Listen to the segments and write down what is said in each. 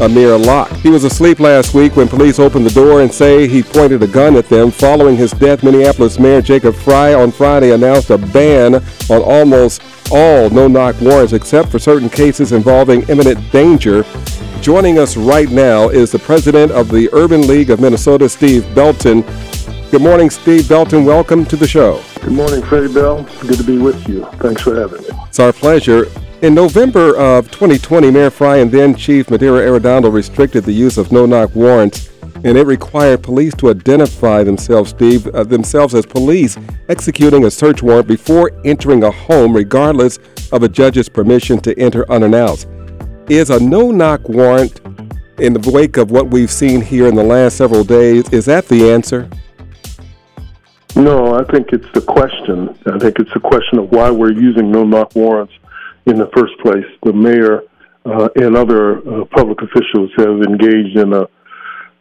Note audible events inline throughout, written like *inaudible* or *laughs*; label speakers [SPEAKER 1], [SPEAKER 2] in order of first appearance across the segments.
[SPEAKER 1] Amir Locke. He was asleep last week when police opened the door and say he pointed a gun at them. Following his death, Minneapolis Mayor Jacob Frey on Friday announced a ban on almost all no-knock warrants except for certain cases involving imminent danger. Joining us right now is the president of the Urban League of Minnesota, Steve Belton. Good morning, Steve Belton. Welcome to the show.
[SPEAKER 2] Good morning, Freddie Bell. Good to be with you. Thanks for having me.
[SPEAKER 1] It's our pleasure. In November of 2020, Mayor Frey and then Chief Medaria Arradondo restricted the use of no-knock warrants, and it required police to identify themselves, Steve, uh, themselves as police executing a search warrant before entering a home, regardless of a judge's permission to enter unannounced. Is a no-knock warrant, in the wake of what we've seen here in the last several days, is that the answer?
[SPEAKER 2] No, I think it's the question. I think it's the question of why we're using no knock warrants in the first place. The mayor uh, and other uh, public officials have engaged in a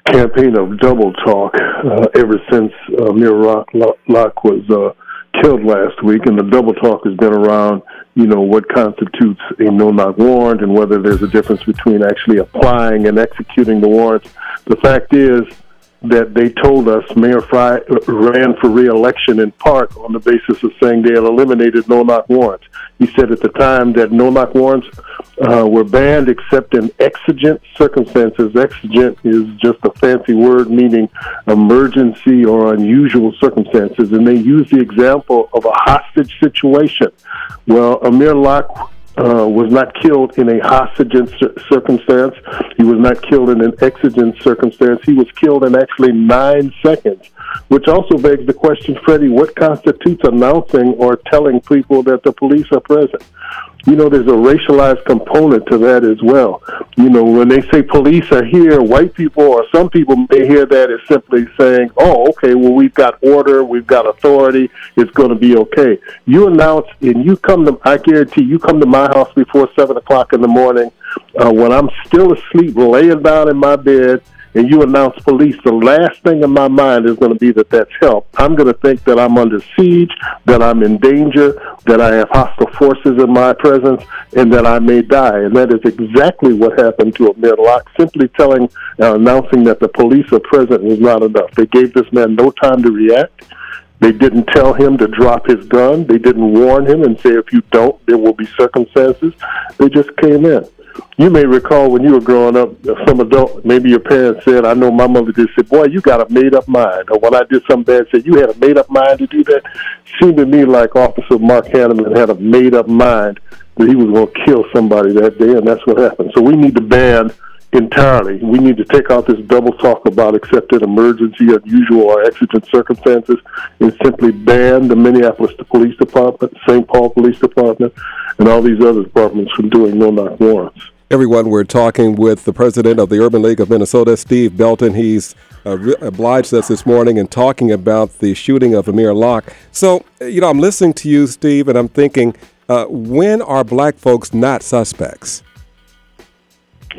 [SPEAKER 2] campaign of double talk uh, ever since uh, Mayor Rock, Locke was uh, killed last week, and the double talk has been around, you know, what constitutes a no-knock warrant and whether there's a difference between actually applying and executing the warrants. The fact is, that they told us Mayor Frey ran for reelection in part on the basis of saying they had eliminated no-knock warrants. He said at the time that no-knock warrants uh, were banned except in exigent circumstances. Exigent is just a fancy word meaning emergency or unusual circumstances, and they used the example of a hostage situation. Well, Amir Locke uh, was not killed in a hostage circumstance. He was not killed in an exigent circumstance. He was killed in actually nine seconds, which also begs the question, Freddie, what constitutes announcing or telling people that the police are present? You know, there's a racialized component to that as well. You know, when they say police are here, white people or some people may hear that as simply saying, oh, okay, well, we've got order, we've got authority, it's going to be okay. You announce, and you come to, I guarantee you come to my house before 7 o'clock in the morning uh, when I'm still asleep, laying down in my bed, and you announce police, the last thing in my mind is going to be that that's help. I'm going to think that I'm under siege, that I'm in danger, that I have hostile forces in my presence, and that I may die. And that is exactly what happened to Amir Locke. Simply telling, uh, announcing that the police are present was not enough. They gave this man no time to react. They didn't tell him to drop his gun. They didn't warn him and say, if you don't, there will be circumstances. They just came in you may recall when you were growing up, some adult, maybe your parents said, I know my mother just said, boy, you got a made up mind. Or when I did something bad, said, you had a made up mind to do that. Seemed to me like Officer Mark Hanneman had a made up mind that he was going to kill somebody that day, and that's what happened. So we need to ban entirely. We need to take out this double talk about accepted emergency, unusual, or exigent circumstances and simply ban the Minneapolis Police Department, St. Paul Police Department, and all these other departments from doing no knock warrants.
[SPEAKER 1] Everyone, we're talking with the president of the Urban League of Minnesota, Steve Belton. He's uh, obliged us this morning in talking about the shooting of Amir Locke. So, you know, I'm listening to you, Steve, and I'm thinking, uh, when are black folks not suspects?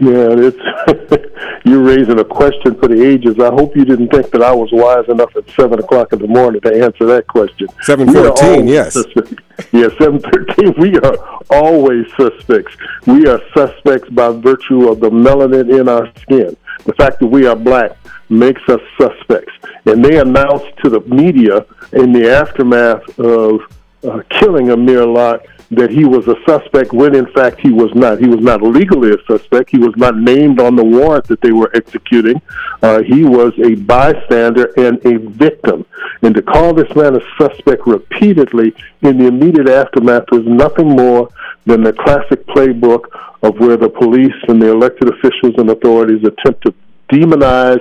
[SPEAKER 2] Yeah, it's *laughs* you're raising a question for the ages. I hope you didn't think that I was wise enough at seven o'clock in the morning to answer that question.
[SPEAKER 1] Seven fourteen, yes.
[SPEAKER 2] Suspects. Yeah, seven thirteen. We are always suspects. We are suspects by virtue of the melanin in our skin. The fact that we are black makes us suspects. And they announced to the media in the aftermath of uh, killing Amir Locke that he was a suspect when in fact he was not. He was not legally a suspect. He was not named on the warrant that they were executing. Uh, he was a bystander and a victim. And to call this man a suspect repeatedly in the immediate aftermath was nothing more than the classic playbook of where the police and the elected officials and authorities attempt to demonize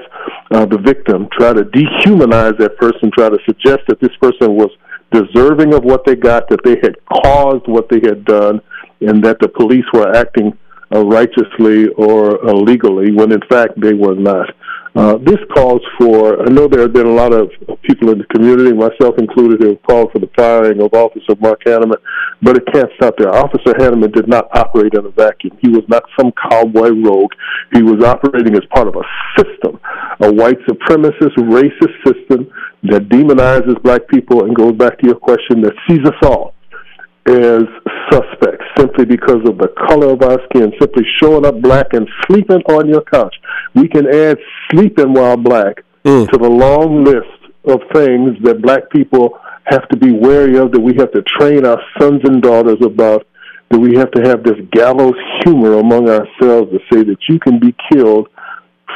[SPEAKER 2] uh, the victim, try to dehumanize that person, try to suggest that this person was deserving of what they got, that they had caused what they had done, and that the police were acting uh, righteously or legally when in fact they were not. Uh, this calls for, I know there have been a lot of people in the community, myself included, who have called for the firing of Officer Mark Hanneman, but it can't stop there. Officer Hanneman did not operate in a vacuum. He was not some cowboy rogue. He was operating as part of a system, a white supremacist, racist system that demonizes black people and goes back to your question that sees us all as suspects simply because of the color of our skin, simply showing up black and sleeping on your couch. We can add sleeping while black mm. to the long list of things that black people have to be wary of, that we have to train our sons and daughters about, that we have to have this gallows humor among ourselves to say that you can be killed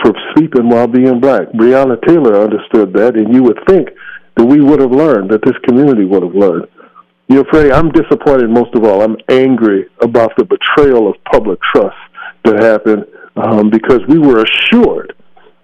[SPEAKER 2] for sleeping while being black. Breonna Taylor understood that, and you would think that we would have learned, that this community would have learned. You know, Freddie, I'm disappointed most of all. I'm angry about the betrayal of public trust that happened um, because we were assured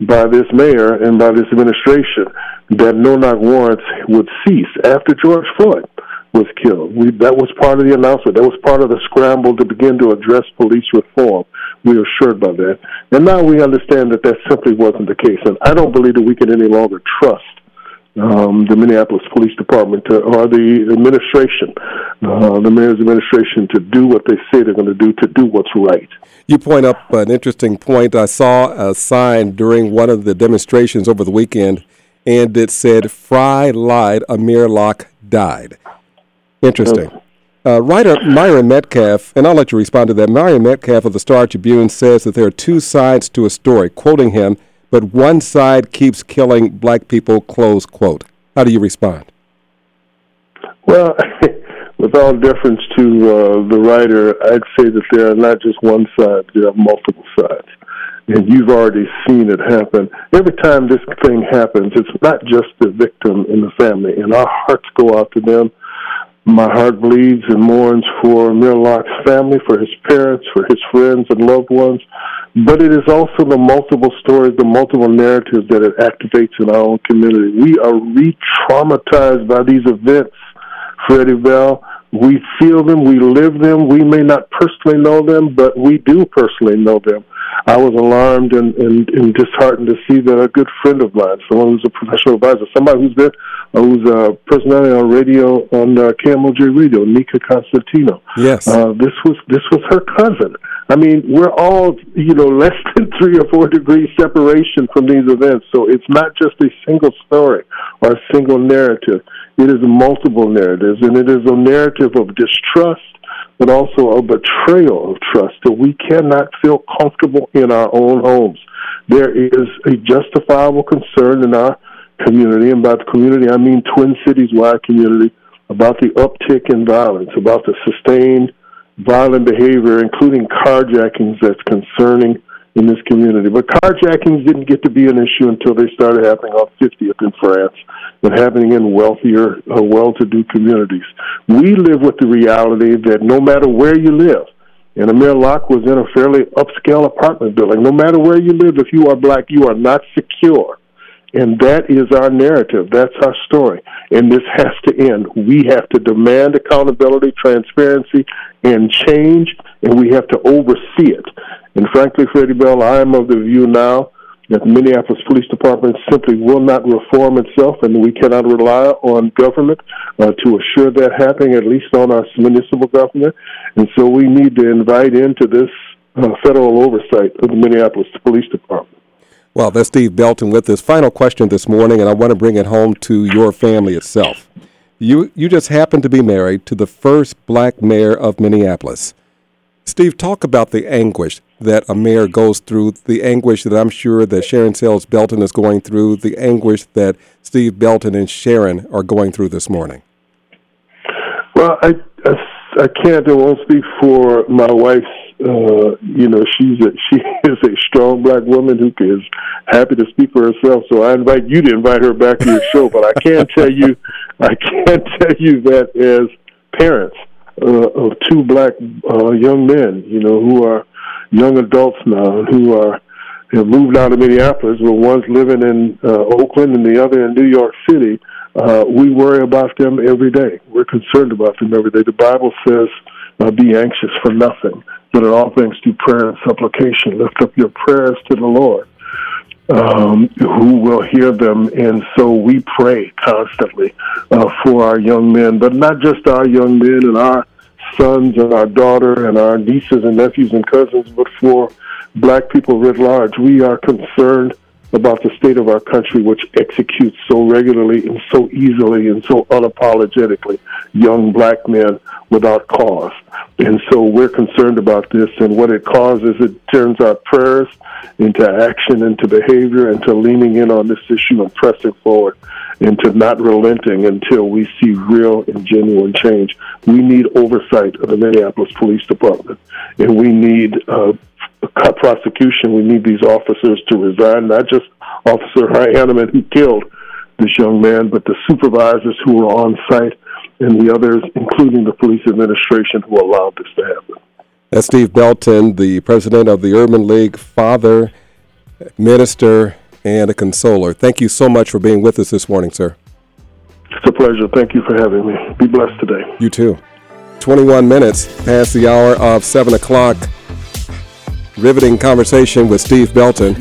[SPEAKER 2] by this mayor and by this administration that no-knock warrants would cease after George Floyd was killed. We, that was part of the announcement. That was part of the scramble to begin to address police reform. We were assured by that. And now we understand that that simply wasn't the case. And I don't believe that we can any longer trust um, the Minneapolis Police Department to, or the administration, uh, the mayor's administration, to do what they say they're going to do, to do what's right.
[SPEAKER 1] You point up an interesting point. I saw a sign during one of the demonstrations over the weekend, and it said, Frey lied, Amir Locke died. Interesting. Uh, writer Myron Medcalf, and I'll let you respond to that. Myron Medcalf of the Star Tribune says that there are two sides to a story. Quoting him, but one side keeps killing black people, close quote. How do you respond?
[SPEAKER 2] Well, *laughs* with all deference to uh, the writer, I'd say that there are not just one side, there are multiple sides. And you've already seen it happen. Every time this thing happens, it's not just the victim and the family, and our hearts go out to them. My heart bleeds and mourns for Amir Locke's family, for his parents, for his friends and loved ones. But it is also the multiple stories, the multiple narratives that it activates in our own community. We are re-traumatized by these events, Freddie Bell. We feel them, we live them. We may not personally know them, but we do personally know them. I was alarmed and, and, and disheartened to see that a good friend of mine, someone who's a professional advisor, somebody who's been who's a personality on radio on uh, KMOJ Radio, Nika Constantino.
[SPEAKER 1] Yes,
[SPEAKER 2] uh, this was this was her cousin. I mean, we're all you know *laughs* less than three or four degrees separation from these events, so it's not just a single story or a single narrative. It is multiple narratives, and it is a narrative of distrust but also a betrayal of trust that we cannot feel comfortable in our own homes. There is a justifiable concern in our community, and by the community I mean Twin Cities wide community, about the uptick in violence, about the sustained violent behavior, including carjackings that's concerning in this community. But carjackings didn't get to be an issue until they started happening on 50th in France and happening in wealthier, uh, well-to-do communities. We live with the reality that no matter where you live, and Amir Locke was in a fairly upscale apartment building. No matter where you live, if you are black, you are not secure. And that is our narrative. That's our story. And this has to end. We have to demand accountability, transparency, and change, and we have to oversee it. And frankly, Freddie Bell, I am of the view now that the Minneapolis Police Department simply will not reform itself, and we cannot rely on government uh, to assure that happening, at least on our municipal government. And so we need to invite into this uh, federal oversight of the Minneapolis Police Department.
[SPEAKER 1] Well, that's Steve Belton with this final question this morning, and I want to bring it home to your family itself. You, you just happen to be married to the first black mayor of Minneapolis. Steve, talk about the anguish that a mayor goes through, the anguish that I'm sure that Sharon Sayles Belton is going through, the anguish that Steve Belton and Sharon are going through this morning.
[SPEAKER 2] Well, I, I, I can't, I won't speak for my wife. Uh, you know, she's a, *laughs* she is a strong black woman who is happy to speak for herself. So I invite you to invite her back to your show. But I can tell you, *laughs* I can tell you that as parents, uh, of two black uh, young men, you know, who are young adults now, who are have moved out of Minneapolis, but one's living in uh, Oakland and the other in New York City. Uh, we worry about them every day. We're concerned about them every day. The Bible says, uh, "Be anxious for nothing, but in all things through prayer and supplication, lift up your prayers to the Lord." um, who will hear them. And so we pray constantly uh, for our young men, but not just our young men and our sons and our daughter and our nieces and nephews and cousins, but for black people writ large. We are concerned about the state of our country, which executes so regularly and so easily and so unapologetically young black men without cause. And so we're concerned about this, and what it causes, it turns our prayers into action, into behavior, into leaning in on this issue and pressing forward, into not relenting until we see real and genuine change. We need oversight of the Minneapolis Police Department, and we need uh, prosecution. We need these officers to resign, not just Officer Hanneman who killed this young man, but the supervisors who were on site and the others, including the police administration, who allowed this to happen.
[SPEAKER 1] That's Steve Belton, the president of the Urban League, father, minister, and a consoler. Thank you so much for being with us this morning, sir.
[SPEAKER 2] It's a pleasure. Thank you for having me. Be blessed today.
[SPEAKER 1] You too. 21 minutes past the hour of 7 o'clock. Riveting conversation with Steve Belton.